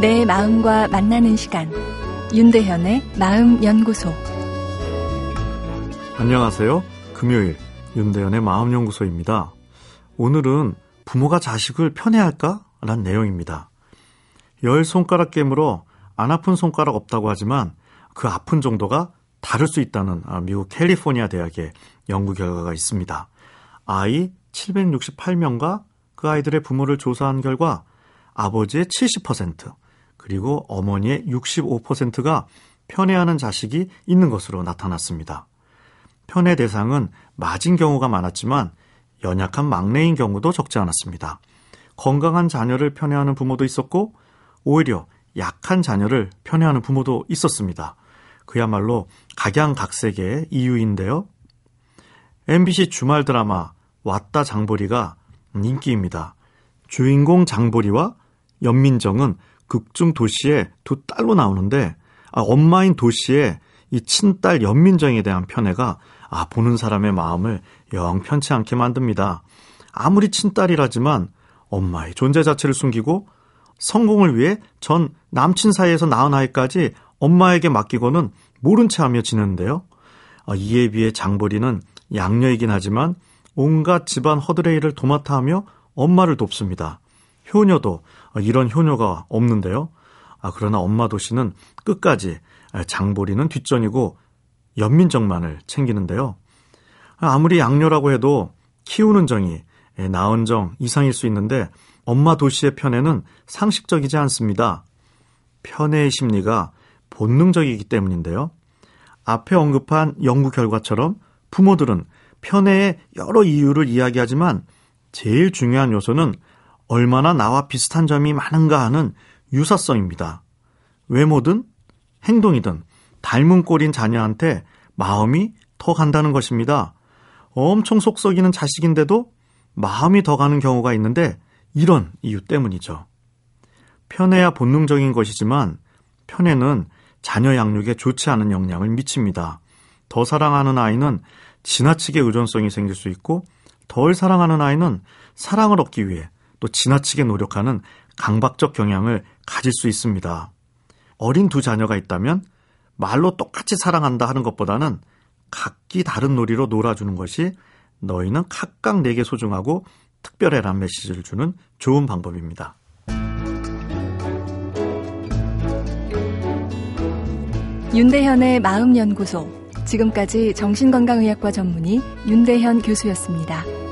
내 마음과 만나는 시간 윤대현의 마음연구소 안녕하세요. 금요일 윤대현의 마음연구소입니다. 오늘은 부모가 자식을 편애할까? 란 내용입니다. 열 손가락 깨물어 안 아픈 손가락 없다고 하지만 그 아픈 정도가 다를 수 있다는 아, 미국 캘리포니아 대학의 연구 결과가 있습니다. 아이 768명과 그 아이들의 부모를 조사한 결과 아버지의 70% 그리고 어머니의 65%가 편애하는 자식이 있는 것으로 나타났습니다. 편애 대상은 맞은 경우가 많았지만 연약한 막내인 경우도 적지 않았습니다. 건강한 자녀를 편애하는 부모도 있었고 오히려 약한 자녀를 편애하는 부모도 있었습니다. 그야말로 각양각색의 이유인데요. MBC 주말 드라마 왔다 장보리가 인기입니다. 주인공 장보리와 연민정은 극중 도시의 두 딸로 나오는데 아, 엄마인 도시의 이 친딸 연민정에 대한 편애가 아, 보는 사람의 마음을 영 편치 않게 만듭니다. 아무리 친딸이라지만 엄마의 존재 자체를 숨기고 성공을 위해 전 남친 사이에서 낳은 아이까지 엄마에게 맡기고는 모른 채 하며 지내는데요. 아, 이에 비해 장보리는 양녀이긴 하지만 온갖 집안 허드레이를 도맡아 하며 엄마를 돕습니다. 효녀도 이런 효녀가 없는데요. 아, 그러나 엄마 도시는 끝까지 장보리는 뒷전이고 연민정만을 챙기는데요. 아무리 양녀라고 해도 키우는 정이 낳은 정 이상일 수 있는데 엄마 도시의 편애는 상식적이지 않습니다. 편애의 심리가 본능적이기 때문인데요. 앞에 언급한 연구 결과처럼 부모들은 편애의 여러 이유를 이야기하지만 제일 중요한 요소는 얼마나 나와 비슷한 점이 많은가 하는 유사성입니다. 외모든 행동이든 닮은 꼴인 자녀한테 마음이 더 간다는 것입니다. 엄청 속 썩이는 자식인데도 마음이 더 가는 경우가 있는데 이런 이유 때문이죠. 편애야 본능적인 것이지만 편애는 자녀 양육에 좋지 않은 영향을 미칩니다. 더 사랑하는 아이는 지나치게 의존성이 생길 수 있고 덜 사랑하는 아이는 사랑을 얻기 위해 또 지나치게 노력하는 강박적 경향을 가질 수 있습니다. 어린 두 자녀가 있다면 말로 똑같이 사랑한다 하는 것보다는 각기 다른 놀이로 놀아주는 것이 너희는 각각 내게 소중하고 특별해란 메시지를 주는 좋은 방법입니다. 윤대현의 마음연구소. 지금까지 정신건강의학과 전문의 윤대현 교수였습니다.